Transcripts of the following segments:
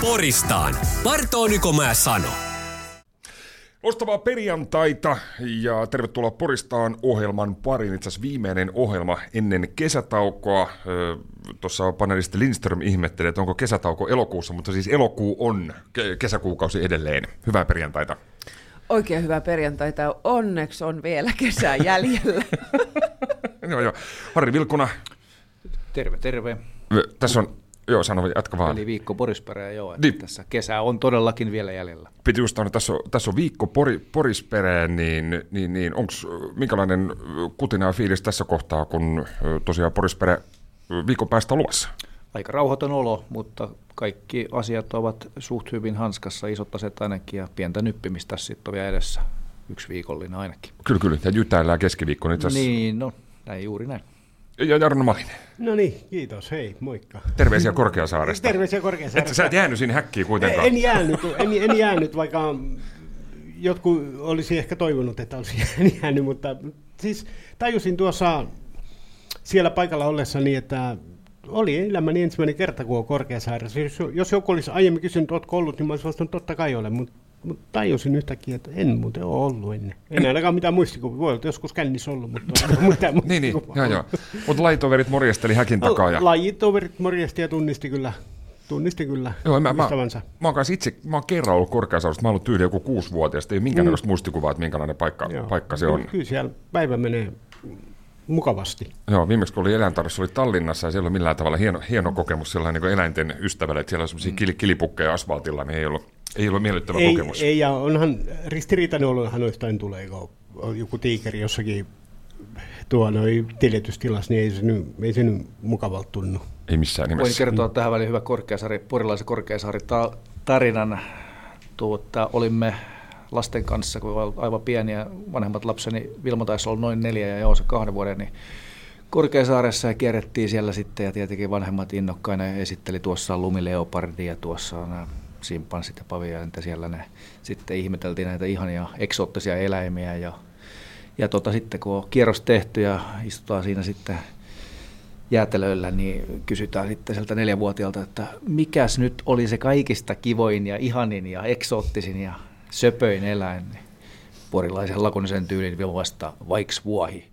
Poristaan. Partooniko mä sano? Loistavaa perjantaita ja tervetuloa Poristaan ohjelman pariin. Itse asiassa viimeinen ohjelma ennen kesätaukoa. Tuossa panelisti Lindström ihmetteli, että onko kesätauko elokuussa, mutta siis elokuu on ke- kesäkuukausi edelleen. Hyvää perjantaita. Oikein hyvää perjantaita. Onneksi on vielä kesää jäljellä. joo, joo. Harri Vilkuna. Terve, terve. Tässä on Joo, sano, jatka vaan. Eli viikko Porisperää, joo. Että niin. Tässä kesä on todellakin vielä jäljellä. Piti just sanoa, tässä on, tässä on viikko pori, Porisperään, niin, niin, niin onko minkälainen kutina fiilis tässä kohtaa, kun tosiaan Porisperä viikon päästä luossa? Aika rauhaton olo, mutta kaikki asiat ovat suht hyvin hanskassa, isot aset ainakin, ja pientä nyppimistä sitten on vielä edessä. Yksi viikollinen ainakin. Kyllä, kyllä. Ja jytäällään keskiviikkona itse asiassa. Niin, no näin juuri näin. Ja Jarno Malinen. No niin, kiitos. Hei, moikka. Terveisiä Korkeasaaresta. Terveisiä Korkeasaaresta. Et sä et jäänyt sinne häkkiin kuitenkaan. En jäänyt, en, en jäänyt, vaikka jotkut olisi ehkä toivonut, että olisi jäänyt, mutta siis tajusin tuossa siellä paikalla ollessani, että oli elämäni ensimmäinen kerta, kun on Korkeasaaressa. Jos, jos joku olisi aiemmin kysynyt, oletko ollut, niin mä olisin vastannut, totta kai olen, mutta mutta tajusin yhtäkkiä, että en muuten ole ollut ennen. En ainakaan mitään muistikuvia. Voi olla joskus kännissä ollut, mutta mitään Niin, niin, joo, joo. Mutta lajitoverit morjesteli häkin takaa. Ja... Lajitoverit morjesti ja tunnisti kyllä tunnisti kyllä Joo, mä, mä, mä, oon itse, mä oon kerran ollut korkeasaudesta, mä oon ollut tyyli joku kuusi vuotiaasta, ei minkäännäköistä mm. muistikuvaa, että minkälainen paikka, paikka se on. Kyllä siellä päivä menee mukavasti. Joo, viimeksi kun oli eläintarvassa, oli Tallinnassa ja siellä oli millään tavalla hieno, hieno kokemus sellainen niin eläinten ystävälle, että siellä on sellaisia mm. kilipukkeja asfaltilla, niin ei ollut ei ole miellyttävä ei, kokemus. Ei, ja onhan ristiriitainen ollut, hän jostain tulee, kun joku tiikeri jossakin tuo noin tilitystilassa, niin ei se nyt, ei se nyt mukavalta tunnu. Ei missään nimessä. Voin kertoa tähän väliin hyvä Korkeasaari, porilaisen Korkeasaari tarinan. Tuota, olimme lasten kanssa, kun olivat aivan pieniä, vanhemmat lapseni, Vilma taisi olla noin neljä ja Joosa kahden vuoden, niin Korkeasaaressa ja kierrettiin siellä sitten ja tietenkin vanhemmat innokkaina esitteli tuossa on lumileopardia, tuossa on nämä simpanssit ja paviaanit siellä ne sitten ihmeteltiin näitä ihania eksoottisia eläimiä ja, ja tota, sitten kun on kierros tehty ja istutaan siinä sitten jäätelöillä, niin kysytään sitten sieltä neljävuotiaalta, että mikäs nyt oli se kaikista kivoin ja ihanin ja eksoottisin ja söpöin eläin. Porilaisen lakonisen tyylin vielä vasta vaiks vuohi.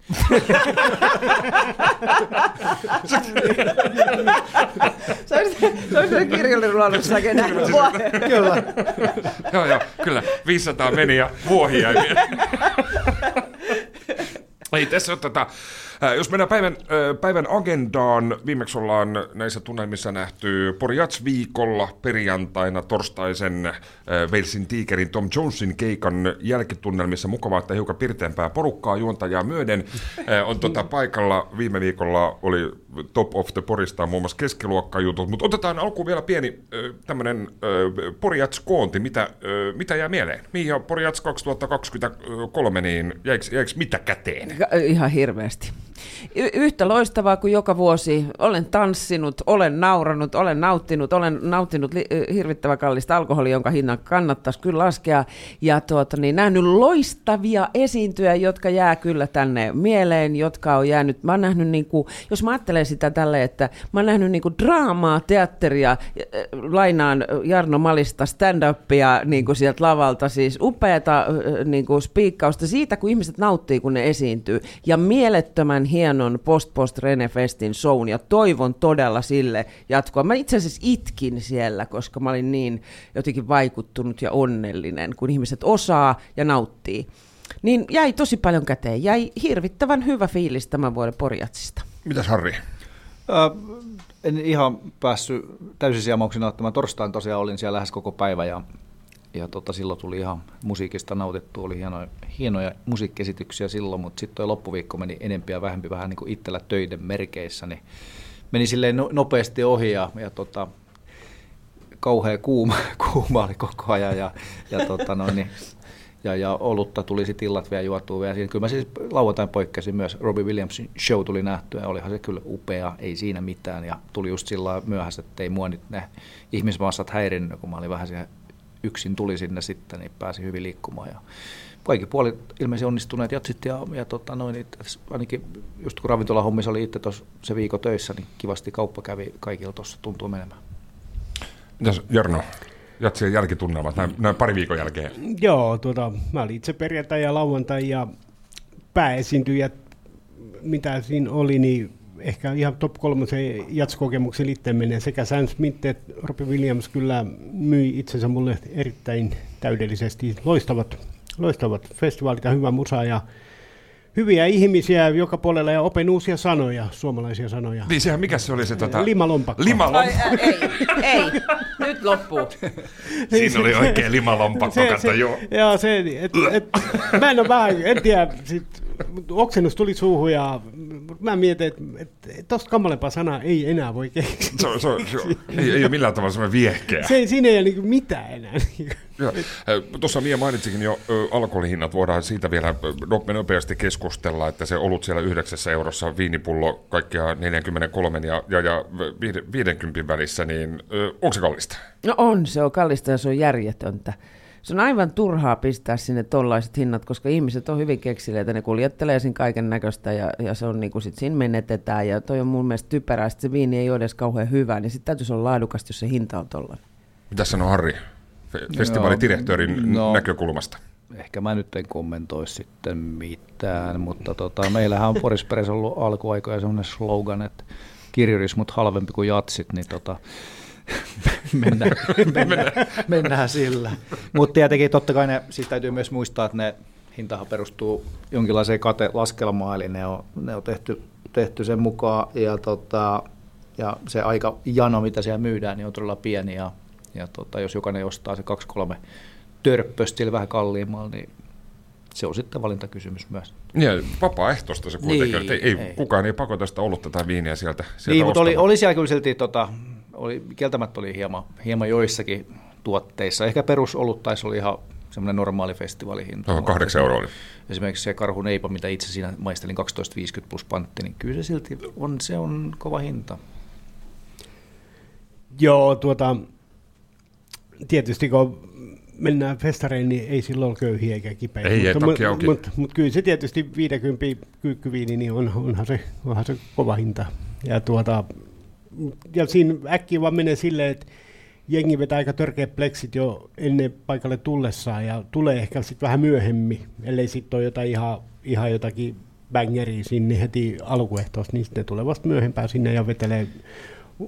se olisi, se olisi kirjallinen luonnossa Kyllä. joo, joo, kyllä. 500 meni ja vuohi jäi Ei, tässä on tätä, tota, jos mennään päivän, äh, päivän agendaan, viimeksi ollaan näissä tunnelmissa nähty Porjats viikolla perjantaina torstaisen äh, Walesin tiikerin Tom Jonesin keikan jälkitunnelmissa. Mukavaa, että hiukan pirteämpää porukkaa juontajaa myöden on tota paikalla. Viime viikolla oli Top of the Porista muun muassa keskiluokkajutut, mutta otetaan alkuun vielä pieni tämmöinen Porjats koonti. Mitä, mitä jää mieleen? Mihin Porjats 2023, niin jäikö mitä käteen? Ihan hirveästi. Y- yhtä loistavaa kuin joka vuosi. Olen tanssinut, olen nauranut, olen nauttinut, olen nauttinut li- hirvittävän kallista alkoholia, jonka hinnan kannattaisi kyllä laskea. Ja tuota, niin, nähnyt loistavia esiintyjä, jotka jää kyllä tänne mieleen, jotka on jäänyt, mä oon nähnyt, niin kuin, jos mä ajattelen sitä tälle, että mä oon nähnyt niin kuin draamaa, teatteria, lainaan Jarno Malista stand-upia niin kuin sieltä lavalta, siis upeata niin kuin spiikkausta siitä, kun ihmiset nauttii, kun ne esiintyy. Ja mielettömän hienon Post Post Rene Festin shown ja toivon todella sille jatkoa. Mä itse asiassa itkin siellä, koska mä olin niin jotenkin vaikuttunut ja onnellinen, kun ihmiset osaa ja nauttii. Niin jäi tosi paljon käteen. Jäi hirvittävän hyvä fiilis tämän vuoden Porjatsista. Mitäs Harri? Äh, en ihan päässyt täysisiamauksina ottamaan. Torstain tosiaan olin siellä lähes koko päivä ja ja tota, silloin tuli ihan musiikista nautettu, oli hienoja, hienoja musiikkiesityksiä silloin, mutta sitten tuo loppuviikko meni enempi ja vähempi vähän niin kuin itsellä töiden merkeissä, niin meni silleen no, nopeasti ohi ja, ja tota, kauhean kuuma, kuuma oli koko ajan ja, ja, tota, no, niin, ja, ja olutta tuli sitten illat vielä juotua vielä. Siinä, kyllä mä siis lauantain poikkesin myös, Robbie Williams show tuli nähtyä ja olihan se kyllä upea, ei siinä mitään ja tuli just sillä myöhässä, että ei mua nyt ne ihmismassat häirinnyt, kun mä olin vähän siihen yksin tuli sinne sitten, niin pääsi hyvin liikkumaan. Ja kaikki puolet ilmeisesti onnistuneet jatsit ja, ja tota noin, niin ainakin just kun ravintolahommissa oli itse tuossa se viikko töissä, niin kivasti kauppa kävi kaikilla tuossa tuntuu menemään. Mitäs Jarno, jatsien jälkitunnelmat näin, näin pari viikon jälkeen? Joo, tuota, mä olin itse perjantai ja lauantai ja pääesiintyjät, mitä siinä oli, niin ehkä ihan top kolmosen jatskokemuksen liitteen menee. Sekä Sam Smith että Robbie Williams kyllä myi itsensä mulle erittäin täydellisesti. Loistavat, loistavat festivaalit ja hyvä musa ja hyviä ihmisiä joka puolella ja open uusia sanoja, suomalaisia sanoja. Niin sehän, mikä se oli se tota... Limalompakko. Limalompakko. Ai, ä, ei, ei, nyt loppuu. Siinä oli oikein limalompakko, se, se, joo. joo, se, et, et, mä en ole vähän, en tiedä, sit, oksennus tuli suuhun ja mä mietin, että et, et, tosta kammalempaa sanaa ei enää voi keksiä. Se, se, se, ei, ei ole millään tavalla semmoinen viehkeä. Se, siinä ei ole niin mitään enää. Ö, Tuossa Mia mainitsikin jo alkoholihinnat, voidaan siitä vielä no- nopeasti keskustella, että se olut siellä 9 eurossa, viinipullo kaikkia 43 ja, ja, ja viide- 50 välissä, niin onko se kallista? No on, se on kallista ja se on järjetöntä. Se on aivan turhaa pistää sinne tollaiset hinnat, koska ihmiset on hyvin keksiliäitä, ne kuljettelee siinä kaiken näköistä ja, ja se on niin kuin sit siinä menetetään ja toi on mun mielestä typerää, että se viini ei ole edes kauhean hyvä, niin sitten täytyisi olla laadukasta, jos se hinta on tollainen. Mitä sanoo Harri fe- festivaalidirektörin No. näkökulmasta? Ehkä mä nyt en kommentoi sitten mitään, mutta tota, meillähän on Porisperässä ollut alkuaikoja semmoinen slogan, että kirjurismut halvempi kuin jatsit, niin tota, mennään, mennään, mennään sillä. Mutta tietenkin totta kai ne, siis täytyy myös muistaa, että ne hintahan perustuu jonkinlaiseen katelaskelmaan, eli ne on, ne on tehty, tehty sen mukaan, ja, tota, ja se aika jano, mitä siellä myydään, niin on todella pieni, ja, ja tota, jos jokainen ostaa se kaksi-kolme törppöstillä vähän kalliimmalla, niin se on sitten valintakysymys myös. Ja vapaaehtoista se kuitenkin, Niin, niin, ei, ei, ei. kukaan ei pakota sitä olutta tai viiniä sieltä, sieltä Niin, mutta oli, oli siellä kyllä silti, tota, oli, kieltämättä oli hieman, hieman joissakin tuotteissa. Ehkä perusolut taisi olla ihan semmoinen normaali festivaalihinta. Joo, kahdeksan euroa oli. Esimerkiksi se karhun eipä, mitä itse siinä maistelin 12,50 plus pantti, niin kyllä se silti on, se on kova hinta. Joo, tuota, tietysti kun mennään festareihin, niin ei silloin ole köyhiä eikä kipeitä. Ei, mutta, takki auki. mutta, mutta, kyllä se tietysti 50 kyykkyviini, niin on, onhan, se, onhan se kova hinta. Ja, tuota, ja siinä äkkiä vaan menee silleen, että jengi vetää aika törkeät pleksit jo ennen paikalle tullessaan ja tulee ehkä sitten vähän myöhemmin, ellei sitten ole jotain ihan, ihan jotakin bangeriä sinne heti alkuehtoossa, niin sitten tulee vasta myöhempään sinne ja vetelee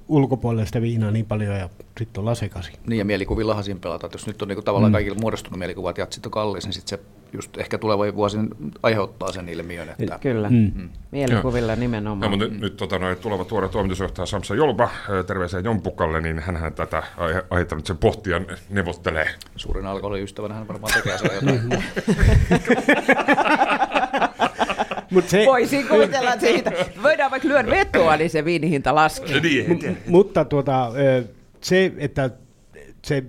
ulkopuolelle sitä viinaa niin paljon ja sitten ollaan sekaisin. Niin ja mielikuvillahan siinä pelataan. Että jos nyt on niin tavallaan mm. kaikille muodostunut mielikuva, että jatsit on kallis, niin sitten se just ehkä tuleva vuosin aiheuttaa sen ilmiön, että Kyllä, Mm. mm. mielikuvilla No, nimenomaan. mutta nyt, nyt tota, noi, tuleva tuore toimitusjohtaja Samsa Jolba, terveisiä Jompukalle, niin hän tätä aihe- aihetta nyt sen pohtia neuvottelee. suurin alkoholiystävänä hän varmaan tekee siellä jotain. Mut se, Voisin kuvitella, että siitä voidaan vaikka lyödä vetoa, niin se viinihinta laskee. Niin, en tiedä. mutta tuota, se, että se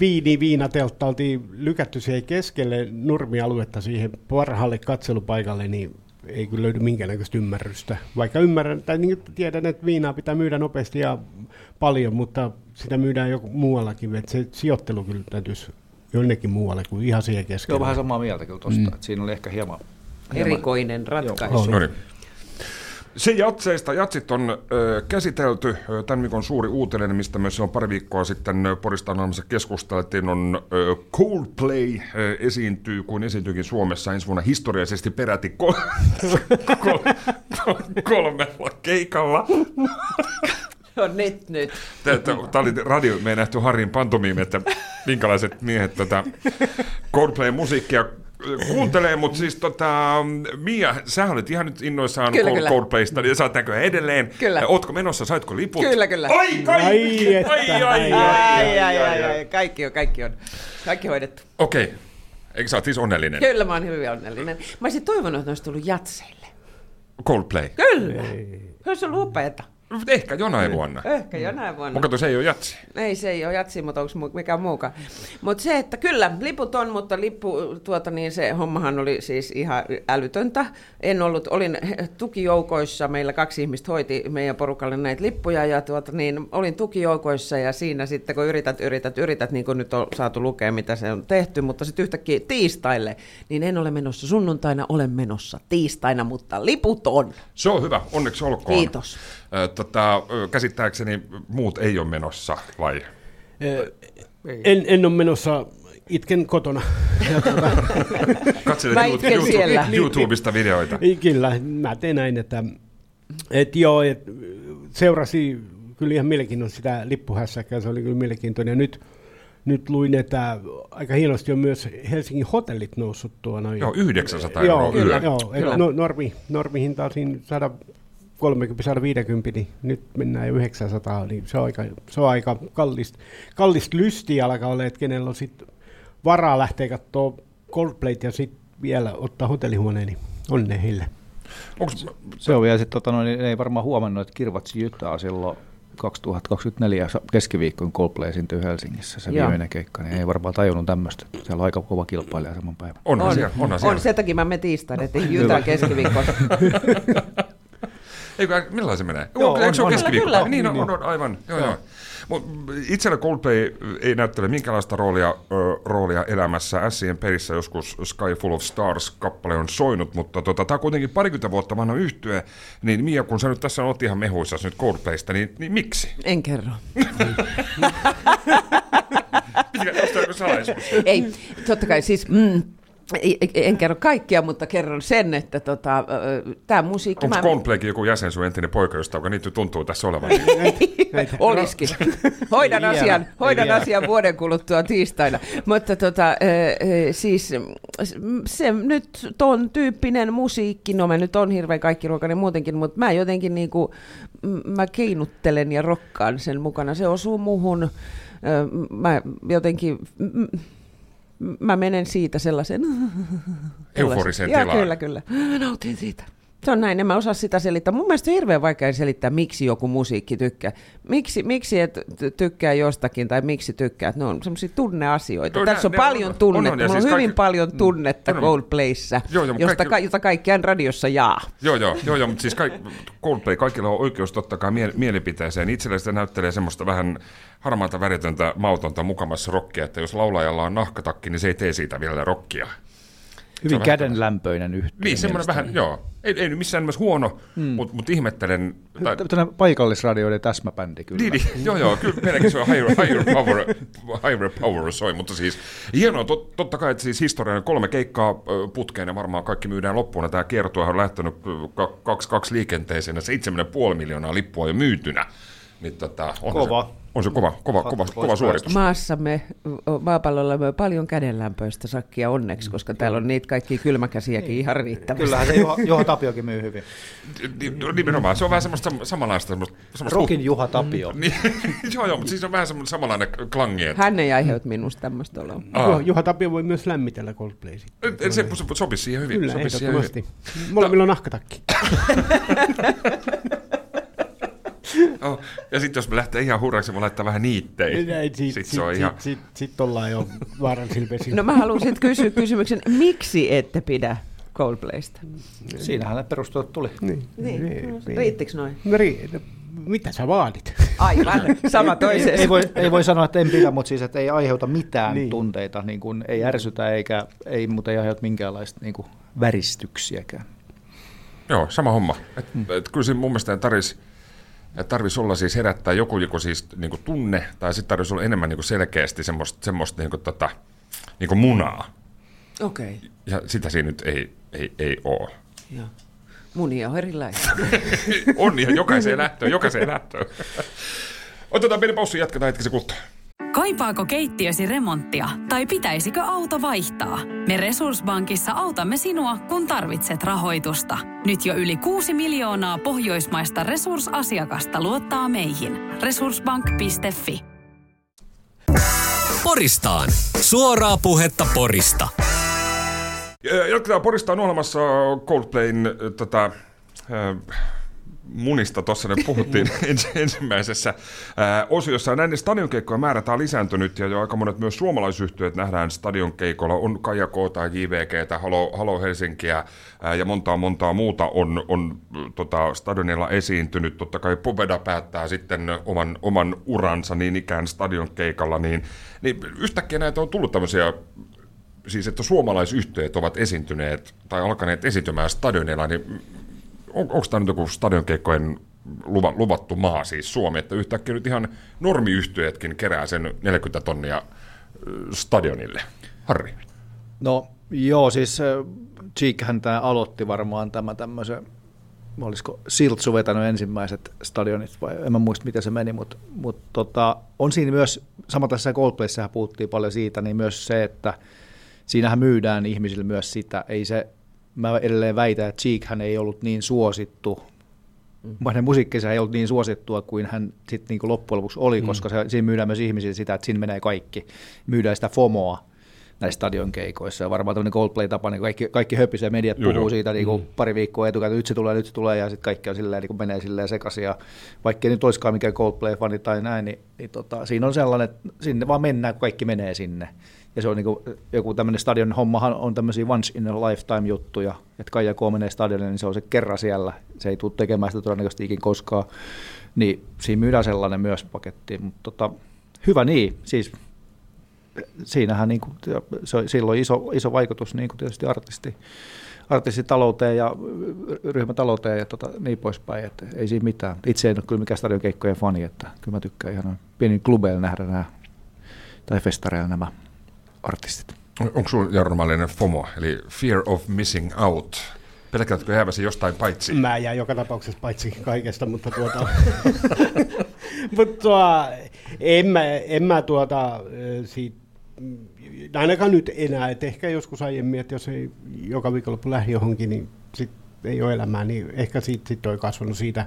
viini viinateltta oltiin lykätty siihen keskelle nurmialuetta siihen parhaalle katselupaikalle, niin ei kyllä löydy minkäännäköistä ymmärrystä. Vaikka ymmärrän, tai niin tiedän, että viinaa pitää myydä nopeasti ja paljon, mutta sitä myydään joku muuallakin. Että se sijoittelu kyllä täytyisi jonnekin muualle kuin ihan siihen Joo, keskelle. vähän samaa mieltä kyllä tuosta. Mm. Siinä oli ehkä hieman... Erikoinen ratkaisu. on. No niin. Se jatseista. Jatsit on ö, käsitelty. Tämän viikon suuri uutinen, mistä myös on pari viikkoa sitten Porista Anonymissa keskusteltiin, on ö, Coldplay ö, esiintyy, kuin esiintyykin Suomessa ensi vuonna historiallisesti peräti kol- kol- kol- kolmella keikalla. No nyt, nyt. Tämä oli radio, me ei nähty Harin pantomiimi, että minkälaiset miehet tätä Coldplay-musiikkia kuuntelee, mutta siis tota, Mia, sä olet ihan nyt innoissaan Kyllä, Cold, kyllä. Coldplaysta, niin sä oot näköjään edelleen. Kyllä. Ja Ootko menossa, saitko liput? Kyllä, kyllä. Ai, kaikki! Ai, ai, ai, ai, Ai, ai, ai, ai, kaikki on, kaikki on. Kaikki hoidettu. Okei. Okay. Eikö sä oot siis onnellinen? Kyllä mä oon hyvin onnellinen. Mä olisin toivonut, että ne olisi tullut jatseille. Coldplay. Kyllä. Se olisi ollut upeeta. Ehkä jonain vuonna. Ehkä jonain vuonna. Katsoin, se ei ole jatsi. Ei, se ei ole jatsi, mutta onko mikään muukaan. Mutta se, että kyllä, liput on, mutta lippu, tuota, niin se hommahan oli siis ihan älytöntä. En ollut, olin tukijoukoissa, meillä kaksi ihmistä hoiti meidän porukalle näitä lippuja, ja tuota, niin olin tukijoukoissa, ja siinä sitten kun yrität, yrität, yrität, niin kuin nyt on saatu lukea, mitä se on tehty, mutta sitten yhtäkkiä tiistaille, niin en ole menossa sunnuntaina, olen menossa tiistaina, mutta liput on. Se on hyvä, onneksi olkoon. Kiitos. Tota, käsittääkseni muut ei ole menossa, vai? En, en ole menossa, itken kotona. Katselet YouTube- itken YouTube-. YouTubesta videoita. Kyllä, mä teen näin, että et joo, et seurasi kyllä ihan mielenkiintoinen sitä lippuhässäkää, se oli kyllä mielenkiintoinen. Ja nyt, nyt luin, että aika hienosti on myös Helsingin hotellit noussut tuo noin. Joo, 900 joo, euroa kyllä, yö. joo, no, normi, normihinta on siinä 130, 150, niin nyt mennään jo 900, niin se on aika, se on aika kallista. Kallista lystiä alkaa olla, että kenellä on sitten varaa lähteä katsoa Coldplayt ja sitten vielä ottaa hotellihuoneen, niin onne heille. Onks, Se on vielä sitten, tota, noin, niin ei varmaan huomannut, että Kirvatsi Jytää silloin 2024 sa- keskiviikkoon Coldplay esiintyi Helsingissä, se Joo. viimeinen keikka, niin ei varmaan tajunnut tämmöistä. Siellä on aika kova kilpailija saman päivän. onhan on, siellä, onhan on siellä. sen takia mä menen tiistaina, että jytää keskiviikkoon. Eikö, millä se menee? Joo, Joo, Eikö se on, on. keskiviikko? Kyllä, kyllä. Niin, on, on, on, aivan. Joo, joo. Mut itsellä Coldplay ei näyttele minkälaista roolia, ö, roolia elämässä. Sien perissä joskus Sky Full of Stars-kappale on soinut, mutta tota, tämä on kuitenkin parikymmentä vuotta vanha yhtye. Niin Mia, kun sä nyt tässä olet ihan mehuissasi nyt Coldplaysta, niin, niin miksi? En kerro. Joku salaisuus? Ei, totta kai siis... Mm, ei- ei- en kerro kaikkia, mutta kerron sen, että tota, tämä musiikki... Onko Coldplaykin joku jäsen sun entinen poikaystävä, joka niitä tuntuu tässä olevan? Olisikin. Hoidan Ei vielä, asian, hoidan asian vuoden kuluttua tiistaina. Mutta tota, siis se nyt ton tyyppinen musiikki, no mä nyt on hirveän kaikkiruokainen muutenkin, mutta mä jotenkin niinku, mä keinuttelen ja rokkaan sen mukana. Se osuu muhun. Mä jotenkin, mä menen siitä sellaisen... Euforiseen Joo, tilaan. Kyllä, kyllä. Nautin siitä. Se on näin, en mä osaa sitä selittää. Mun mielestä on hirveän vaikea selittää, miksi joku musiikki tykkää. Miksi, miksi et ty- tykkää jostakin tai miksi tykkää. Ne on semmoisia tunneasioita. No, Tässä on ne paljon on- tunnetta. on, on, Mulla on siis hyvin kaikki- paljon tunnetta on. Coldplayssä, Joo, joo, josta, kaikki- ka- jota kaikkiaan radiossa jaa. Joo, joo, joo, joo mutta siis kaik, Coldplay, kaikilla on oikeus totta kai mie- mielipiteeseen. Itsellä sitä näyttelee semmoista vähän harmaata väritöntä, mautonta mukamassa rockia, että jos laulajalla on nahkatakki, niin se ei tee siitä vielä rockia. Hyvin vähän kädenlämpöinen yhtye. Niin, semmoinen vähän, joo. Ei, ei missään nimessä huono, mm. mutta mut ihmettelen. Tai, Tällainen paikallisradioiden täsmäbändi kyllä. niin, niin, joo, joo, kyllä meilläkin se on higher, higher, power, higher power soi, mutta siis hienoa, tot, totta kai, että siis historian kolme keikkaa putkeen ja varmaan kaikki myydään loppuun. ja Tämä kiertue on lähtenyt ö, ka- kaksi, kaksi liikenteeseen ja 7,5 miljoonaa lippua jo myytynä. Niin, tota, on Kova. Se, on se kova, kova, kova, kova suoritus. Maassamme, maapallolla on paljon kädenlämpöistä sakkia onneksi, koska täällä on niitä kaikkia kylmäkäsiäkin ihan riittävästi. Kyllähän se Juha, Juha Tapiokin myy hyvin. Ni- no, Nimenomaan, se on vähän semmoista sam- samanlaista. Semmoista, semmoista Rokin Juha Tapio. Niin, joo, joo, mutta siis on vähän semmoinen samanlainen klangi. Että, Hän ei aiheuta minusta tämmöistä oloa. Juha, Juha Tapio voi myös lämmitellä Coldplay sitten. Et- et se, se sopisi siihen hyvin. Kyllä, sopisi siihen ehdottomasti. Molemmilla on nahkatakki. Oh, ja sitten jos me lähtee ihan hurraksi, me laittaa vähän sit, Sitten sit, se on sit, ihan... sit, sit ollaan jo vaarallisilla vesillä. No mä haluan sitten kysyä kysymyksen, miksi ette pidä Coldplaysta? Siinähän ne perustelut tuli. Niin. Niin. Riittikö noin? No, ri- no, mitä sä vaadit? Aivan, sama Ei, toiseen. ei, voi, ei voi sanoa, että en pidä, mutta siis, että ei aiheuta mitään Niin. niin. tunteita, niin kuin, ei ärsytä eikä, ei, mutta ei aiheuta minkäänlaista niin kuin, väristyksiäkään. Joo, sama homma. Et, et kyllä siinä mun mielestä tarvitsisi tarvis olla siis herättää joku, joku siis niinku tunne, tai sitten tarvitsisi olla enemmän niinku selkeästi semmoista, semmoista niinku tota, niinku munaa. Okei, okay. Ja sitä siinä nyt ei, ei, ei ole. joo. Munia on erilaisia. On ihan jokaiseen lähtöön, jokaiseen lähtöön. Otetaan pieni paussi, jatketaan hetkisen kuluttua. Kaipaako keittiösi remonttia tai pitäisikö auto vaihtaa? Me Resurssbankissa autamme sinua, kun tarvitset rahoitusta. Nyt jo yli 6 miljoonaa pohjoismaista resursasiakasta luottaa meihin. Resurssbank.fi Poristaan. Suoraa puhetta Porista. Ja Jatketaan Porista on olemassa Coldplayn äh, tota, äh, munista tuossa ne puhuttiin ens, ensimmäisessä äh, osiossa. Näiden stadionkeikkojen määrät on lisääntynyt ja jo aika monet myös suomalaisyhtiöt nähdään stadionkeikolla. On Kaija Koota, JVG, Halo, Halo Helsinkiä äh, ja montaa montaa muuta on, on tota, stadionilla esiintynyt. Totta kai Poveda päättää sitten oman, oman uransa niin ikään stadionkeikalla. Niin, niin yhtäkkiä näitä on tullut tämmöisiä siis että suomalaisyhtiöt ovat esiintyneet tai alkaneet esiintymään stadionilla, niin on, onko tämä nyt joku stadionkeikkojen luva, luvattu maa, siis Suomi, että yhtäkkiä nyt ihan normiyhtyötkin kerää sen 40 tonnia stadionille. Harri. No joo, siis Cheekhän tämä aloitti varmaan tämä tämmöisen, olisiko Siltsu vetänyt ensimmäiset stadionit, vai en mä muista miten se meni, mutta, mutta tota, on siinä myös, sama tässä Coldplayssä puhuttiin paljon siitä, niin myös se, että siinähän myydään ihmisille myös sitä, ei se, mä edelleen väitän, että Cheekhän ei ollut niin suosittu Mm. hänen musiikkinsa ei ollut niin suosittua kuin hän sitten niin loppujen lopuksi oli, mm. koska se, siinä myydään myös ihmisille sitä, että siinä menee kaikki. Myydään sitä FOMOa näissä stadion keikoissa. Ja varmaan tämmöinen Coldplay-tapa, niin kaikki, kaikki höpisee mediat puhuu joo. siitä niin kuin mm. pari viikkoa etukäteen, nyt se tulee, nyt se tulee, ja sitten kaikki on silleen, niin kuin menee silleen sekaisin. Ja vaikka nyt olisikaan mikään Coldplay-fani tai näin, niin, niin tota, siinä on sellainen, että sinne vaan mennään, kun kaikki menee sinne. Ja se on niin kuin, joku tämmöinen stadion hommahan on tämmöisiä once in a lifetime juttuja, että Kaija K menee stadionille, niin se on se kerran siellä, se ei tule tekemään sitä todennäköisesti ikin koskaan. Niin siinä myydään sellainen myös paketti, mutta tota, hyvä niin, siis siinähän niin kuin, se, sillä on iso, iso vaikutus niin kuin tietysti artisti, artistitalouteen ja ryhmätalouteen ja tota, niin poispäin, että ei siinä mitään. Itse en ole kyllä mikään stadionkeikkojen fani, että kyllä mä tykkään ihan pienin klubeilla nähdä nämä, tai festareilla nämä artistit. Onko sinulla Jarno FOMO, eli Fear of Missing Out? Pelkäätkö jääväsi jostain paitsi? Mä jään joka tapauksessa paitsi kaikesta, mutta tuota... mutta tuo, en mä, en mä tuota, siitä, ainakaan nyt enää, että ehkä joskus aiemmin, että jos ei joka viikonloppu lähde johonkin, niin sit ei ole elämää, niin ehkä siitä sit on kasvanut siitä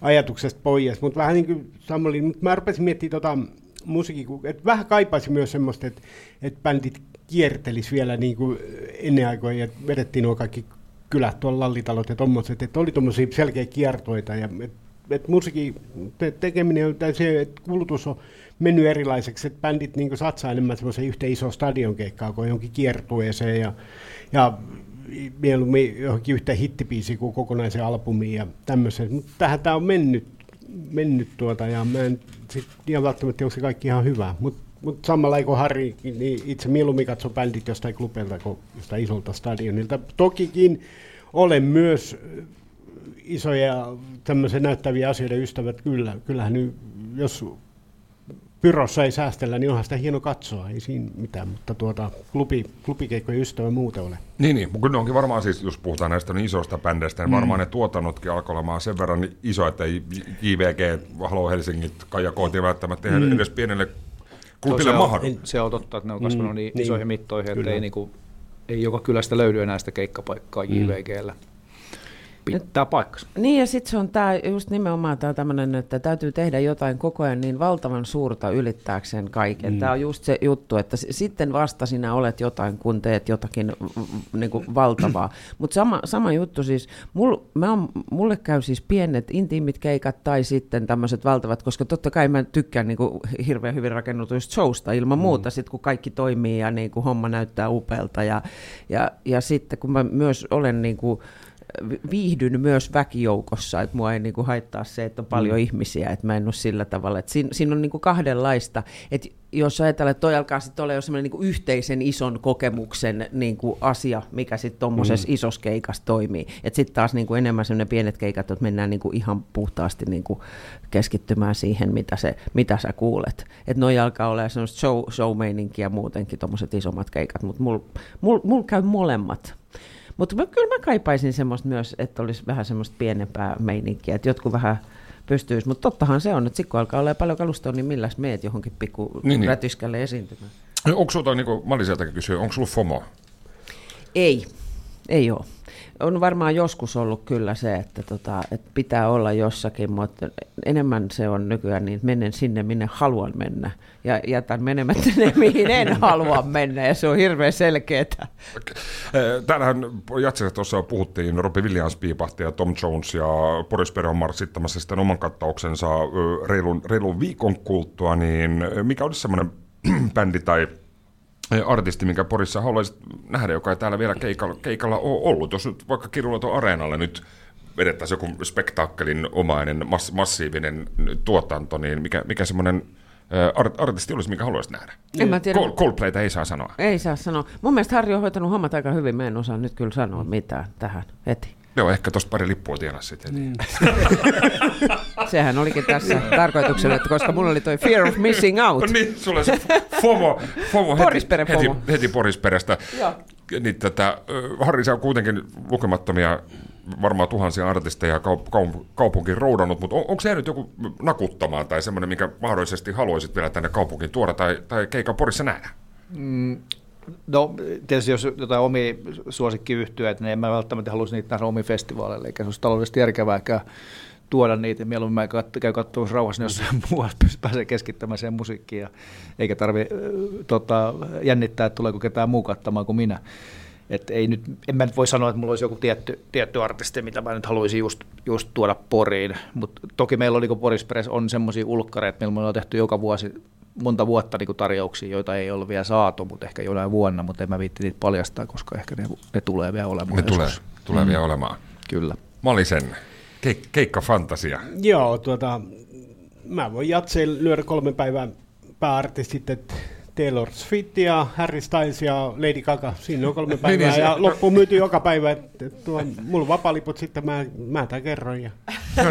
ajatuksesta pois. Mutta vähän niin kuin Samuli, mutta mä rupesin miettimään tota, musiikki, että vähän kaipaisi myös semmoista, että, että bändit kiertelis vielä niin kuin ennen aikoja, ja vedettiin nuo kaikki kylät tuolla lallitalot ja tommoset, että oli tuommoisia selkeä kiertoita, ja että et musiikin te- tekeminen, tai se, että kulutus on mennyt erilaiseksi, että bändit niin satsaa enemmän semmoiseen yhteen isoon stadionkeikkaan kuin johonkin kiertueeseen, ja, ja mieluummin johonkin yhteen hittipiisiin kuin kokonaisen albumiin ja tämmöiseen. Mutta tähän tämä on mennyt mennyt tuota, ja mä en sit ihan välttämättä onko se kaikki ihan hyvä, mutta mut samalla kuin Harri, niin itse mieluummin katso bändit jostain klubelta kuin jostain isolta stadionilta. Tokikin olen myös isoja tämmöisiä näyttäviä asioiden ystävät, kyllä, kyllähän nyt, jos pyrossa ei säästellä, niin onhan sitä hieno katsoa, ei siinä mitään, mutta tuota, klubi, klubikeikkojen ystävä muuten ole. Niin, niin, mutta ne onkin varmaan siis, jos puhutaan näistä niin isoista bändeistä, niin mm. varmaan ne tuotannotkin alkoi olemaan sen verran iso, että ei JVG, Halo Helsingit, Kaija Kooti välttämättä mm. edes pienelle klubille mahdu. Se on totta, että ne on kasvanut mm, niin, niin isoihin mittoihin, että ei, niinku, ei joka kylästä löydy enää sitä keikkapaikkaa mm. JVGllä pitää paikkansa. Niin ja sitten se on tämä just nimenomaan tämä tämmöinen, että täytyy tehdä jotain koko ajan niin valtavan suurta ylittääkseen kaiken. Mm. Tämä on just se juttu, että sitten vasta sinä olet jotain, kun teet jotakin niin kuin valtavaa. Mutta sama, sama juttu siis, mul, mä on, mulle käy siis pienet intiimit keikat tai sitten tämmöiset valtavat, koska totta kai mä tykkään niin kuin hirveän hyvin rakennutuista showsta ilman mm. muuta, sit kun kaikki toimii ja niin kuin homma näyttää upealta. Ja, ja, ja sitten kun mä myös olen niin kuin, viihdyn myös väkijoukossa, että mua ei niinku haittaa se, että on paljon mm. ihmisiä, että mä en ole sillä tavalla. Että siinä, siinä on niinku kahdenlaista, että jos ajatellaan, että toi alkaa sitten olla jo semmoinen niinku yhteisen ison kokemuksen niinku asia, mikä sitten tuommoisessa mm. isossa keikassa toimii. Että sitten taas niinku enemmän semmoinen pienet keikat, että mennään niinku ihan puhtaasti niinku keskittymään siihen, mitä, se, mitä sä kuulet. Että noi alkaa olla semmoista show, show muutenkin, tuommoiset isommat keikat, mutta mulla mul, mul käy molemmat. Mutta kyllä mä kaipaisin semmoista myös, että olisi vähän semmoista pienempää meininkiä, että jotkut vähän pystyisi. Mutta tottahan se on, että sitten kun alkaa olla paljon kalustoa, niin milläs meet johonkin pikku niin, niin. rätyskälle esiintymään? Onko sinulla, niin kuin Maliseltakin kysyä, onko sinulla FOMO? Ei, ei ole on varmaan joskus ollut kyllä se, että, tota, että pitää olla jossakin, mutta enemmän se on nykyään niin, että menen sinne, minne haluan mennä. Ja jätän menemättä ne, mihin en halua mennä, ja se on hirveän selkeää. Täällähän Jatsissa tuossa puhuttiin, Robbie Williams piipahti ja Tom Jones ja Boris Perry on marssittamassa sitten oman kattauksensa reilun, reilun viikon kuluttua, niin mikä olisi semmoinen bändi tai artisti, minkä Porissa haluaisit nähdä, joka ei täällä vielä keikalla, keikalla ole ollut. Jos nyt vaikka Kirulaton areenalle nyt vedettäisiin joku spektaakkelin omainen mass, massiivinen tuotanto, niin mikä, mikä semmoinen art, artisti olisi, mikä haluaisit nähdä? En mä tiedä. Coldplayta ei saa sanoa. Ei saa sanoa. Mun mielestä Harri on hoitanut hommat aika hyvin, mä en osaa nyt kyllä sanoa mitään tähän heti. Joo, ehkä tuosta pari lippua tienaa sitten. Mm. Sehän olikin tässä tarkoituksena, että koska mulla oli toi fear of missing out. No niin, sulla se FOMO, FOMO heti, heti, heti Porisperestä. Joo. Niin tätä, Harri, sä on kuitenkin lukemattomia, varmaan tuhansia artisteja kaup- kaup- kaupunkiin roudannut, mutta on, onko se nyt joku nakuttamaan tai semmoinen, mikä mahdollisesti haluaisit vielä tänne kaupunkiin tuoda tai, tai keikan Porissa nähdä? No tietysti jos jotain omia suosikkiyhtyöitä, niin en mä välttämättä haluaisi niitä nähdä omiin festivaaleille, eikä se olisi taloudellisesti järkevääkään tuoda niitä. Mieluummin mä käyn katsomassa rauhassa jossain muualla, pääsee keskittämään siihen musiikkiin, ja, eikä tarvi äh, tota, jännittää, että tuleeko ketään muu kattamaan kuin minä. Et ei nyt, en mä nyt voi sanoa, että mulla olisi joku tietty, tietty artisti, mitä mä nyt haluaisin just, just tuoda Poriin, mutta toki meillä on niin Porisperes on semmoisia ulkkareita, millä me ollaan tehty joka vuosi monta vuotta niin tarjouksia, joita ei ole vielä saatu, mutta ehkä jonain vuonna, mutta en mä viitti niitä paljastaa, koska ehkä ne, ne tulee vielä olemaan. Ne tulee, joskus. tulee mm. vielä olemaan. Kyllä. Malisen, ke- keikka fantasia. Joo, tuota, mä voin jatseen lyödä kolme päivää pääartistit, että Taylor Swift ja Harry Styles ja Lady Gaga. Siinä on kolme päivää niin se- ja loppuun myyty joka päivä. että Tuo, mulla on vapaaliput sitten, mä, mä tämän kerron. Ja.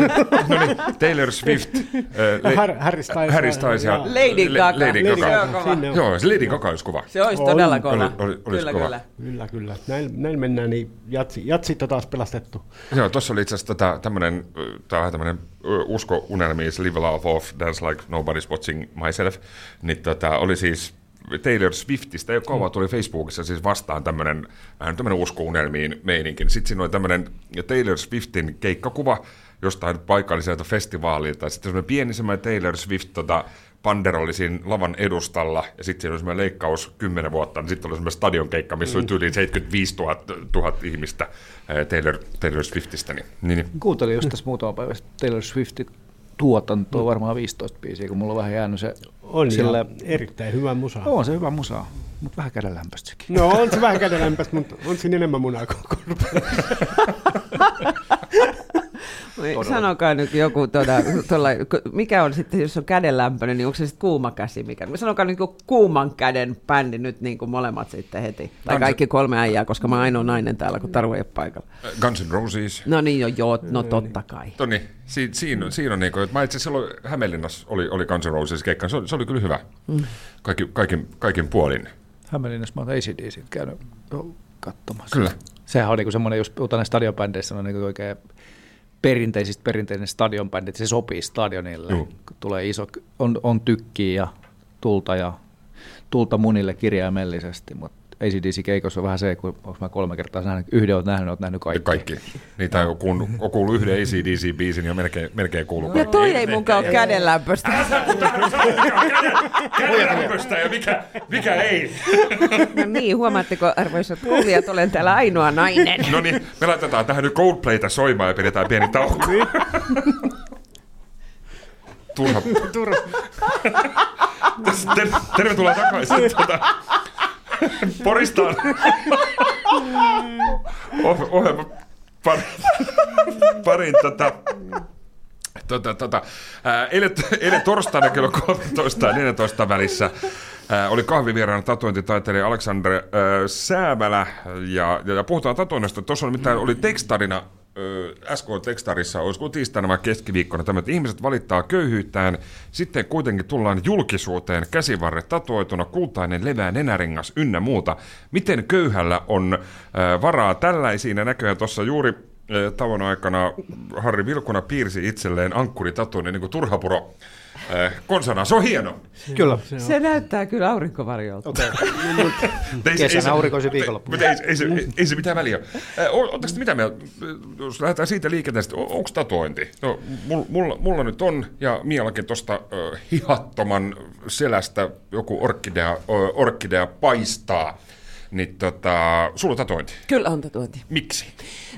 No niin, Taylor Swift, äh, Har- Harry Styles Harry ja- Styles ja, ja- Lady Gaga. Lady Lady Gaga. Gaga, sinne on. Joo, se Lady Gaga olisi kova. Se olisi On. todella kova. Oli- oli- olisi kyllä, kova. kyllä. Kyllä, kyllä. Näin, näin mennään, niin jatsi, jatsit on taas pelastettu. Joo, tuossa oli itse asiassa tätä, tämmönen, tää on vähän tämmönen ö, usko-unelmiin, live love off, dance like nobody's watching myself, niin tota, oli siis Taylor Swiftistä, jo kauan tuli Facebookissa siis vastaan tämmönen, vähän tämmönen usko-unelmiin meininki. Sitten siinä oli tämmönen Taylor Swiftin keikkakuva jostain paikalliselta festivaalilta, sitten semmoinen pieni semmoinen Taylor Swift tota, panderolli siinä lavan edustalla, ja sitten siinä oli semmoinen leikkaus 10 vuotta, niin sitten oli semmoinen stadionkeikka, missä oli tyyliin 75 000, 000 ihmistä Taylor, Taylor Swiftistä. Niin, niin, niin. Kuuntelin just tässä muutama päivä Taylor Swiftin tuotantoa, varmaan 15 biisiä, kun mulla on vähän jäänyt se On sille... ja erittäin hyvä musa. On se hyvä musa, mutta vähän kädenlämpöistä sekin. No on se vähän kädenlämpäistä, mutta on siinä enemmän munaa kuin korpea. Oi, Sanokaa nyt joku, tuolla, tuolla, mikä on sitten, jos on kädenlämpöinen, niin onko se sitten kuuma käsi? Mikä? Sanokaa nyt joku kuuman käden bändi nyt niin kuin molemmat sitten heti. Tai Guns- kaikki kolme äijää, koska mä oon ainoa nainen täällä, kun Taru ei ole paikalla. Guns N' Roses. No niin, jo, joo, no totta kai. Toni, si, siinä, siinä on niin kuin, että mä itse silloin Hämeenlinnassa oli, oli Guns N' Roses keikka, se oli, se oli kyllä hyvä. Kaikki, kaikin, kaikin puolin. Hämeenlinnassa mä oon ACDC käynyt katsomassa. Kyllä. Sehän on niinku semmoinen, jos puhutaan näistä stadionbändeistä, on niinku oikein perinteisistä perinteinen stadionbändi, että se sopii stadionille. Kun tulee iso, on, on tykkiä ja tulta ja tulta munille kirjaimellisesti, mutta ACDC-keikossa on vähän se, kun onko mä kolme kertaa nähnyt, yhden olet nähnyt, olet nähnyt kaikki. Kaikki. Niitä on kuullut, on kuullut yhden ACDC-biisin ja melkein, melkein kuullut Ja toi ei munkaan ole kädenlämpöistä. Kädenlämpöistä ja mikä, mikä ei. No niin, huomaatteko arvoisat kuulijat, olen täällä ainoa nainen. No niin, me laitetaan tähän nyt Coldplayta soimaan ja pidetään pieni tauko. Turha. Tässä, ter, tervetuloa takaisin. Tuota, Poristaan. Oh, ohjelma parin, parin tota, tota, tota, eilen, eilen torstaina kello 13 ja 14 välissä ää, oli kahvivieraana tatuointitaiteilija Aleksander ää, Säämälä ja, ja, ja puhutaan tatuoinnista. Tuossa oli, mitään, oli tekstarina ö, SK Tekstarissa, olisiko tiistaina vai keskiviikkona tämä, että ihmiset valittaa köyhyyttään, sitten kuitenkin tullaan julkisuuteen käsivarret tatuoituna, kultainen levää nenärengas ynnä muuta. Miten köyhällä on ö, varaa tällaisiin ja näköjään tuossa juuri ö, tauon aikana Harri Vilkuna piirsi itselleen ankkuritatuun, niin kuin Turhapuro konsana. Se on hieno. Kyllä. Se näyttää kyllä aurinkovarjolta. Okay. Se- Kesän se- aurinkoisin viikonloppu. Mutta ei, ei, se, ei, ei se mitään väliä. Oletteko te mitä mieltä, jos lähdetään siitä liikenteestä, onko tatuointi? No, mulla, mulla, nyt on, ja Miallakin tuosta uh, hihattoman selästä joku orkidea, uh, orkidea paistaa. Niin tota, sulla on tatuointi. Kyllä on tatuointi. Miksi?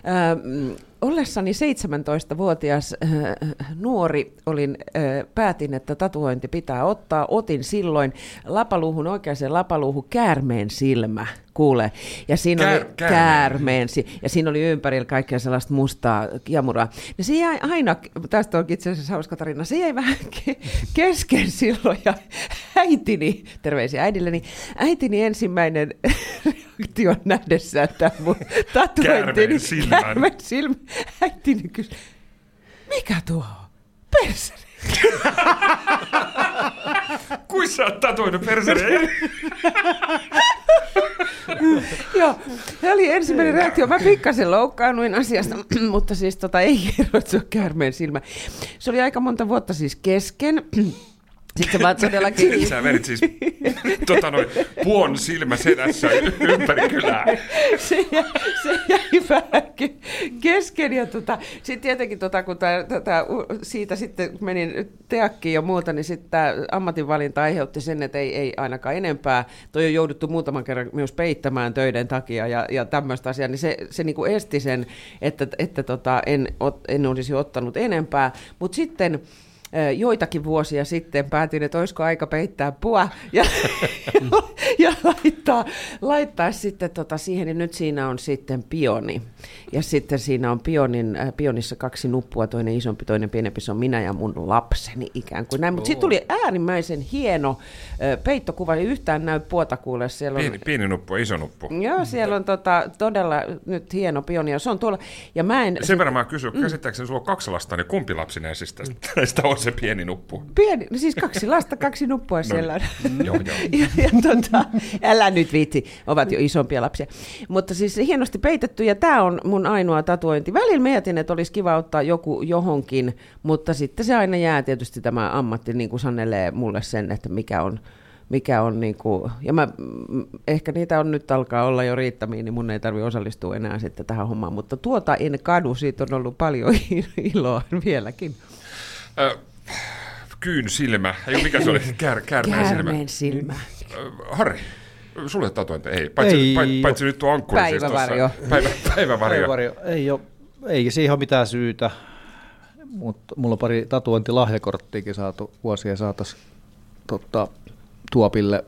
Ähm, ollessani 17-vuotias äh, nuori olin, äh, päätin, että tatuointi pitää ottaa. Otin silloin lapaluuhun, oikeaan lapaluuhun käärmeen silmä, kuule. Ja siinä Käär- oli käärmeen. käärmeen, ja siinä oli ympärillä kaikkea sellaista mustaa kiemuraa. Ja se jäi aina, tästä onkin itse asiassa hauska tarina, se jäi vähän ke- kesken silloin, ja äitini, terveisiä äidilleni, äitini ensimmäinen reaktion nähdessä, että mun tatuointi... Käärmeen silmän. Silmä. Äitini kysyi, mikä tuo on? Perseri. Kuin sä oot tatuoinut perseen? Joo, se oli ensimmäinen reaktio. Mä pikkasen loukkaannuin asiasta, mutta siis tota, ei kerro, että se on käärmeen silmä. Se oli aika monta vuotta siis kesken. Sitten mä todellakin... Sä vedit siis tota noin, puon silmä sedässä ympäri kylää. se, jäi, se jäi vähän ke- kesken. Ja tota, sitten tietenkin, tota, kun tää, tätä, siitä sitten menin teakkiin ja muuta, niin sitten tämä ammatinvalinta aiheutti sen, että ei, ei ainakaan enempää. Toi on jouduttu muutaman kerran myös peittämään töiden takia ja, ja tämmöistä asiaa, niin se, se niinku esti sen, että, että tota, en, en olisi ottanut enempää. Mutta sitten joitakin vuosia sitten päätin, että olisiko aika peittää pua ja, ja laittaa, laittaa sitten tota siihen, niin nyt siinä on sitten pioni. Ja sitten siinä on pionin, äh, pionissa kaksi nuppua, toinen isompi, toinen pienempi, se on minä ja mun lapseni ikään kuin näin. Mutta sitten tuli äärimmäisen hieno äh, peittokuva, ei yhtään näy puota kuule. Siellä on, Pieni, pieni nuppu iso nuppu. Joo, siellä on tota, todella nyt hieno pioni, ja se on tuolla, ja mä en... Sen verran mä kysyn, mm. käsittääkseni sulla on kaksi lasta, niin kumpi lapsi näistä, näistä on se pieni nuppu? Pieni, no siis kaksi lasta, kaksi nuppua siellä on. Mm, joo, joo. ja, ja tota, älä nyt viitsi, ovat jo isompia lapsia. Mutta siis hienosti peitetty, ja tämä on mun ainoa tatuointi. Välillä mietin, että olisi kiva ottaa joku johonkin, mutta sitten se aina jää tietysti tämä ammatti, niin kuin sanelee mulle sen, että mikä on, mikä on niin kuin, ja mä, mm, ehkä niitä on nyt alkaa olla jo riittämiin, niin mun ei tarvi osallistua enää sitten tähän hommaan, mutta tuota en kadu, siitä on ollut paljon iloa vieläkin. Ö, kyyn silmä, ei mikä se oli, Kär, käärmeen silmä. Käärmeen silmä. Harri, sulle tatuointi ei, paitsi, Ei. paitsi, paitsi nyt tuo ankkuri. siis Päivävarjo. tuossa- Päivä, päivävarjo. Päivävarjo. Ei, ole, ei siihen ole mitään syytä, mutta mulla on pari tatuointilahjakorttiakin saatu vuosien saatossa tota, tuopille.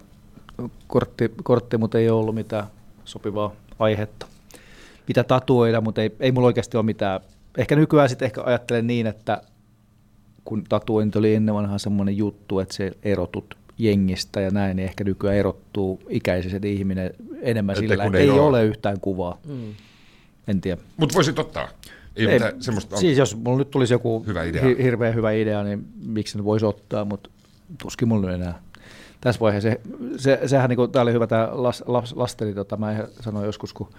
Kortti, kortti, mutta ei ole ollut mitään sopivaa aihetta. Mitä tatuoida, mutta ei, ei mulla oikeasti ole mitään. Ehkä nykyään sitten ehkä ajattelen niin, että kun tatuointi oli ennen vanhaan semmoinen juttu, että se erotut jengistä ja näin, niin ehkä nykyään erottuu ikäiset ihminen enemmän Että sillä, että ei ei ole- ole yhtään kuvaa. Mm. En tiedä. Mutta voisit ottaa. Ei, Ei, mitään semmoista siis jos mulla nyt tulisi joku Hyvä idea. hi- hirveän hyvä idea, niin miksi ne voisi ottaa, mutta tuskin mulla enää. Tässä vaiheessa, se, se, sehän niin tämä oli hyvä tämä las, las, lasteni, tota, mä sanoin joskus, kun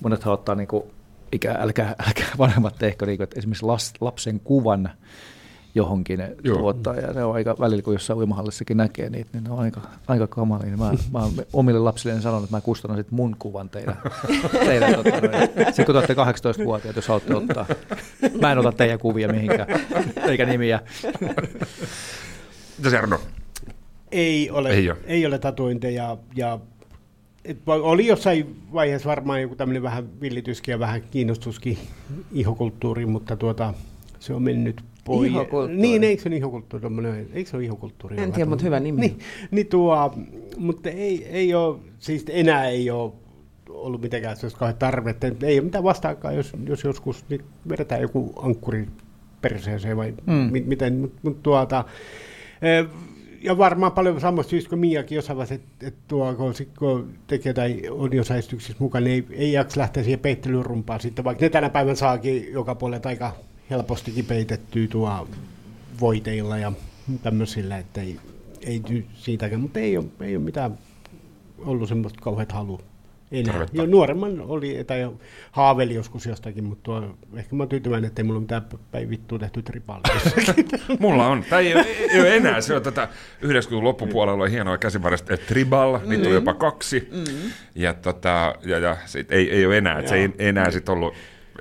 monethan ottaa niin kuin, ikä, älkää, älkää vanhemmat tehkö, niin kuin, että esimerkiksi las, lapsen kuvan johonkin ne Joo. tuottaa, ja ne on aika välillä, kun jossain uimahallissakin näkee niitä, niin ne on aika, aika kamalia. Niin mä, mä oon omille lapsille sanonut, että mä kustannan sit mun kuvan teidän. teidän tota. Sitten kun te olette 18-vuotiaat, jos haluatte ottaa. Mä en ota teidän kuvia mihinkään, eikä nimiä. Mitäs Jarno? Ei ole, Ei ei ole. Ei ole tatuointeja ja et oli jossain vaiheessa varmaan joku tämmöinen vähän villityskin ja vähän kiinnostuskin ihokulttuuriin, mutta tuota, se on mennyt pois. Ihokulttuuri. Niin, eikö se ole ihokulttuuri? tommonen- Eikö se ole ihokulttuuri? En tiedä, mutta hyvä nimi. Niin, niin tuo, mutta ei, ei ole, siis enää ei ole ollut mitenkään sellaista kauhean tarvetta. Ei ole mitään vastaakaan, jos, jos joskus niin vedetään joku ankkuri perseeseen vai Mm. mi, miten, mutta mut tuota, eh, ja varmaan paljon samasta syystä kuin Miakin jossain vaiheessa, että et tuo, kun, sit, kun tekee tai on jossain esityksissä mukana, niin ei, ei jaksa lähteä siihen peittelyrumpaan sitten, vaikka ne tänä päivänä saakin joka puolelta aika helpostikin peitettyä tuo voiteilla ja tämmöisillä, että ei, ei siitäkään, mutta ei ole, ei ole mitään ollut semmoista kauheat halu enää. Jo nuoremman oli, tai haaveli joskus jostakin, mutta tuo, ehkä mä oon tyytyväinen, että ei mulla mitään päin vittua tehty tripaalia. Mulla on. Tai ei, ole- ei ole enää. Se on tätä 90-luvun loppupuolella oli hienoa käsivarasta eh, Tribal, niitä on jopa kaksi. Ja, tota, ja, ja sit ei, ei ole enää. Et se ei enää sit ollut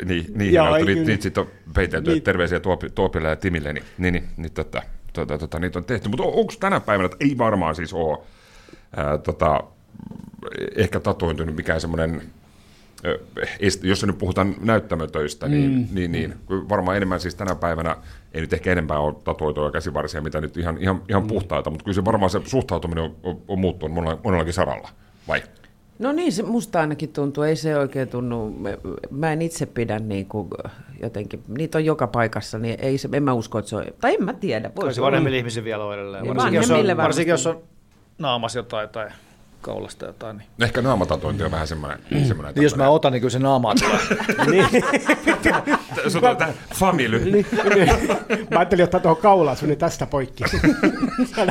niin, niin että ei niitä, kyllä. niitä sit on peitelty. Niit- Terveisiä Tuopi, Tuopille ja Timille. Niin, niin, niin, niin tota, tota, tota, niitä on tehty. Mutta onko tänä päivänä, että ei varmaan siis ole ää, tota, ehkä tatuointunut mikään semmoinen jos nyt puhutaan näyttämötöistä, niin, mm. niin, niin varmaan enemmän siis tänä päivänä, ei nyt ehkä enempää ole tatuoituja käsivarsia, mitä nyt ihan, ihan, ihan mm. puhtaita, mutta kyllä se varmaan se suhtautuminen on, on, on muuttunut monella, monellakin saralla, vai? No niin, se musta ainakin tuntuu, ei se oikein tunnu, mä- en itse pidä niin kuin jotenkin, niitä on joka paikassa, niin ei se, en mä usko, että se on, tai en mä tiedä. Voisi se vanhemmille ihmisille vielä on edelleen. Niin, Varsinkin jos on, varsinkin jos on naamas jotain tai kaulasta jotain. Niin. Ehkä naamatatointi on vähän semmoinen. semmoinen Niin jos mä otan, niin kyllä se naama tulee. Se on tämä family. Niin, niin. Mä ajattelin ottaa tuohon kaulaan sun tästä poikki.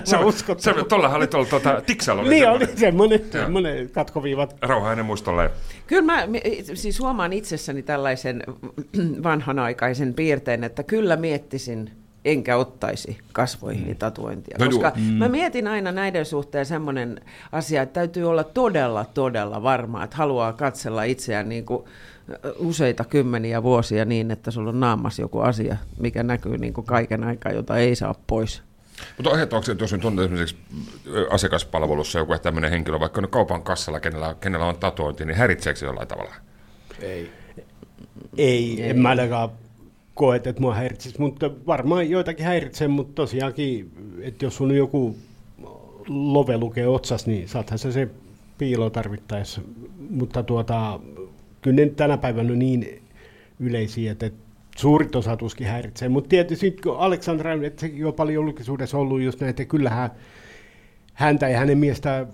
Se, on- uskon. se, tuolla oli tuolla tuota, Tiksalla oli Niin semmoinen. oli semmoinen, semmoinen katkoviivat. Rauha hänen muistolleen. Kyllä mä siis huomaan itsessäni tällaisen vanhanaikaisen piirteen, että kyllä miettisin enkä ottaisi kasvoihin tatuointia. No. Koska mä mietin aina näiden suhteen semmoinen asia, että täytyy olla todella, todella varma, että haluaa katsella itseään niin kuin useita kymmeniä vuosia niin, että sulla on naamas joku asia, mikä näkyy niin kuin kaiken aikaa, jota ei saa pois. Mutta aiheuttaako se, että jos nyt on esimerkiksi asiakaspalvelussa joku tämmöinen henkilö, vaikka nyt kaupan kassalla, kenellä, kenellä on tatuointi, niin häiritseekö se jollain tavalla? Ei. Ei, en mä ainakaan koe, että mua häiritsisi, mutta varmaan joitakin häiritsee, mutta tosiaankin, että jos sun joku love lukee otsas, niin saathan se se piilo tarvittaessa. Mutta tuota, kyllä ne nyt tänä päivänä on niin yleisiä, että suurit osa tuskin häiritsee. Mutta tietysti kun Aleksandra, että on paljon julkisuudessa ollut just näin, että kyllähän häntä ja hänen miestä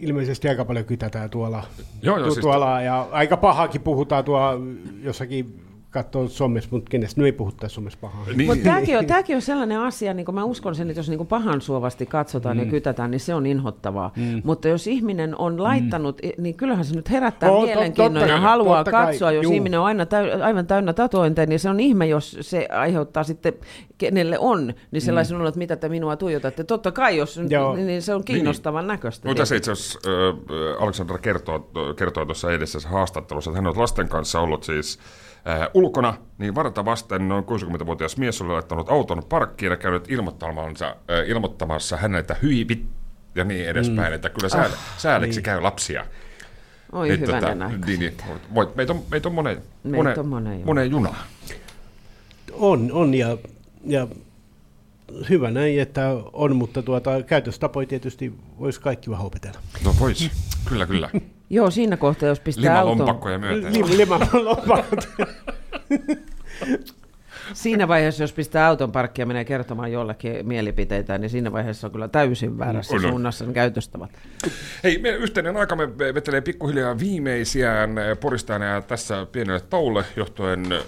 ilmeisesti aika paljon kytätään tuolla, Joo, joo, tu- siis- tuolla ja aika pahakin puhutaan tuolla jossakin katsoo somessa, mutta kenestä nyt ei puhuttaisi somessa pahaa. Niin, Mutta tämäkin on, tämäkin on sellainen asia, niin mä uskon sen, että jos niin pahan suovasti katsotaan mm. ja kytätään, niin se on inhottavaa. Mm. Mutta jos ihminen on laittanut, mm. niin kyllähän se nyt herättää oh, mielenkiinnon totta ja kai, haluaa totta kai, katsoa. Jos juu. ihminen on aina täy, aivan täynnä tatuointeja, niin se on ihme, jos se aiheuttaa sitten, kenelle on, niin sellaisen mm. että mitä te minua tuijotatte. Totta kai, jos, Joo. niin se on kiinnostavan näköistä. Mutta tässä itse asiassa äh, Aleksandra kertoo, kertoo tuossa edellisessä haastattelussa, että hän on lasten kanssa ollut siis äh, ulkona, niin varta vasten noin 60-vuotias mies oli laittanut auton parkkiin ja käynyt ilmoittamansa, äh, ilmoittamassa häneltä hyipit ja niin edespäin, mm. että kyllä sää, ah, sääliksi niin. käy lapsia. Oi Että hyvänen tota, niin, niin, voit, meitä on, meitä on moneen, Meitä moneen, on moneen junaan. moneen junaan. On, on ja, ja hyvä näin, että on, mutta tuota, käytöstapoja tietysti voisi kaikki vähän opetella. No vois, kyllä kyllä. Joo, siinä kohtaa, jos pistää auton, Limalompakkoja myöten. Lim, liman lompakat. Siinä vaiheessa, jos pistää auton parkkiin ja menee kertomaan jollekin mielipiteitä, niin siinä vaiheessa on kyllä täysin väärässä On, on. suunnassa ne käytöstavat. Hei, meidän yhteinen aikamme vetelee pikkuhiljaa viimeisiään eh, poristaan ja tässä pienelle taulle johtuen ö,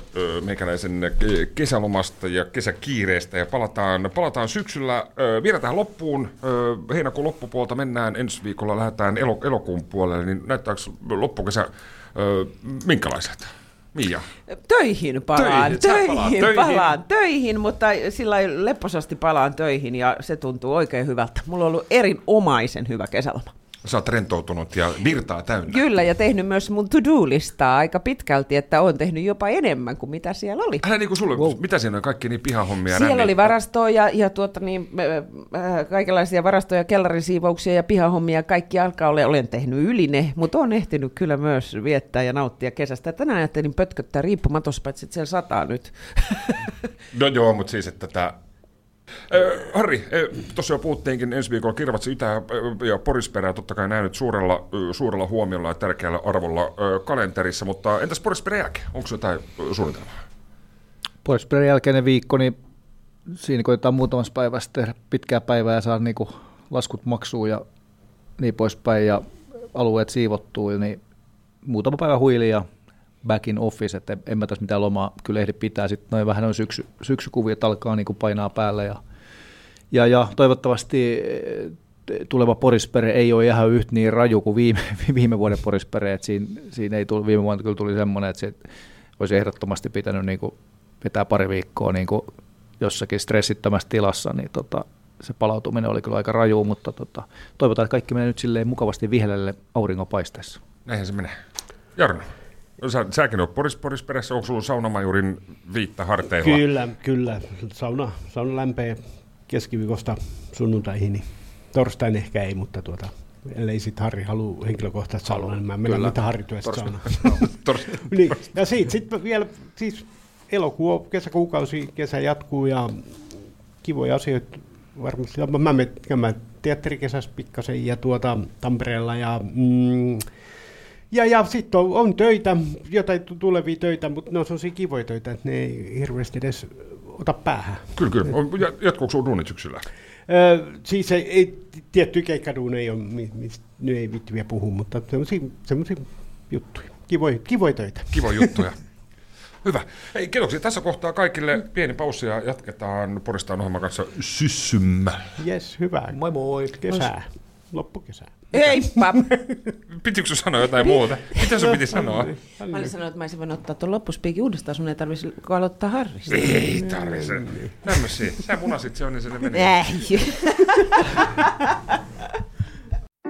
meikäläisen ke- kesälomasta ja kesäkiireestä ja palataan, palataan syksyllä ö, vielä tähän loppuun. Heinäkuun loppupuolta mennään ensi viikolla, lähdetään elo, elokuun puolelle, niin näyttääkö loppukesä ö, minkälaiset? Mia? Töihin palaan, Töihin, töihin, palaat töihin, palaan, töihin, mutta sillä lepposasti palaan töihin ja se tuntuu oikein hyvältä. Mulla on ollut erinomaisen hyvä kesäloma. Sä oot rentoutunut ja virtaa täynnä. Kyllä, ja tehnyt myös mun to-do-listaa aika pitkälti, että olen tehnyt jopa enemmän kuin mitä siellä oli. Älä niin kuin sulle, wow. mitä siinä on kaikki niin pihahommia? Siellä nänni? oli varastoa ja, ja tuota niin, äh, äh, kaikenlaisia varastoja, kellarin siivouksia ja pihahommia. Kaikki alkaa olla, olen tehnyt yli ne, mutta olen ehtinyt kyllä myös viettää ja nauttia kesästä. Tänään ajattelin pötköttää riippumatossa, paitsi että siellä sataa nyt. No joo, mutta siis, että tämä... Äh, Harri, äh, tuossa jo puhuttiinkin ensi viikolla Kirvatsi Itä- ja Porisperää, totta kai näin nyt suurella, suurella huomiolla ja tärkeällä arvolla äh, kalenterissa, mutta entäs Porisperän jälkeen? Onko jotain äh, suunnitelmaa? Poisperin jälkeinen viikko, niin siinä koitetaan muutamassa päivässä tehdä pitkää päivää ja saada niinku laskut maksuun ja niin poispäin ja alueet siivottuu, niin muutama päivä huili ja back in office, että en- mä tässä mitään lomaa kyllä ehdi pitää. Sitten noin vähän noin syksy, syksykuviot alkaa niinku painaa päälle ja, ja, ja toivottavasti eh, tuleva porispere ei ole ihan yhtä niin raju kuin viime, viime vuoden porispere, että siinä, siinä ei tullut, viime vuonna kyllä tuli semmoinen, että se olisi ehdottomasti pitänyt niin kuin vetää pari viikkoa niin kuin jossakin stressittömässä tilassa, niin tota, se palautuminen oli kyllä aika raju, mutta tota, toivotaan, että kaikki menee nyt silleen mukavasti vihellelle auringonpaisteessa. Näinhän se menee. Jarno, sä, säkin oot Poris, Porisperässä, onko sulla saunamajurin viitta harteilla? Kyllä, kyllä. Sauna, sauna lämpee keskiviikosta sunnuntaihin, niin torstain ehkä ei, mutta tuota, ellei sitten Harri halua henkilökohtaisesti saunaa, niin mä menen mitä Harri työstä saunaan. Niin. Ja siitä sitten vielä, siis elokuu, kesäkuukausi, kesä jatkuu ja kivoja asioita varmasti. Mä menen teatterikesässä pikkasen ja tuota Tampereella ja mm, ja, ja sitten on, on töitä, jotain tu- tulevia töitä, mutta ne on sellaisia kivoja töitä, että ne ei hirveästi edes ota päähän. Kyllä, kyllä. Jatkuuko sun duunit syksyllä? Öö, siis ei, ei tietty keikkaduun ei ole, mi- mistä nyt ei vitti vielä puhu, mutta semmoisia juttuja. Kivoja, kivoja töitä. Kivoja juttuja. Hyvä. Hei, kiitoksia tässä kohtaa kaikille. Pieni paussi ja jatketaan Poristaan ohjelman kanssa syssymmä. Yes, hyvä. Moi moi. Kesää. Loppukesää. Heippa! Pitikö sanoa jotain muuta? Mitä sun piti sanoa? Mä olin sanonut, että mä olisin voinut ottaa tuon loppuspiikin uudestaan, sun ei tarvitsisi aloittaa Harrista. Ei tarvitse. Tämmöisiä. Sä munasit se on, niin se meni. Ei.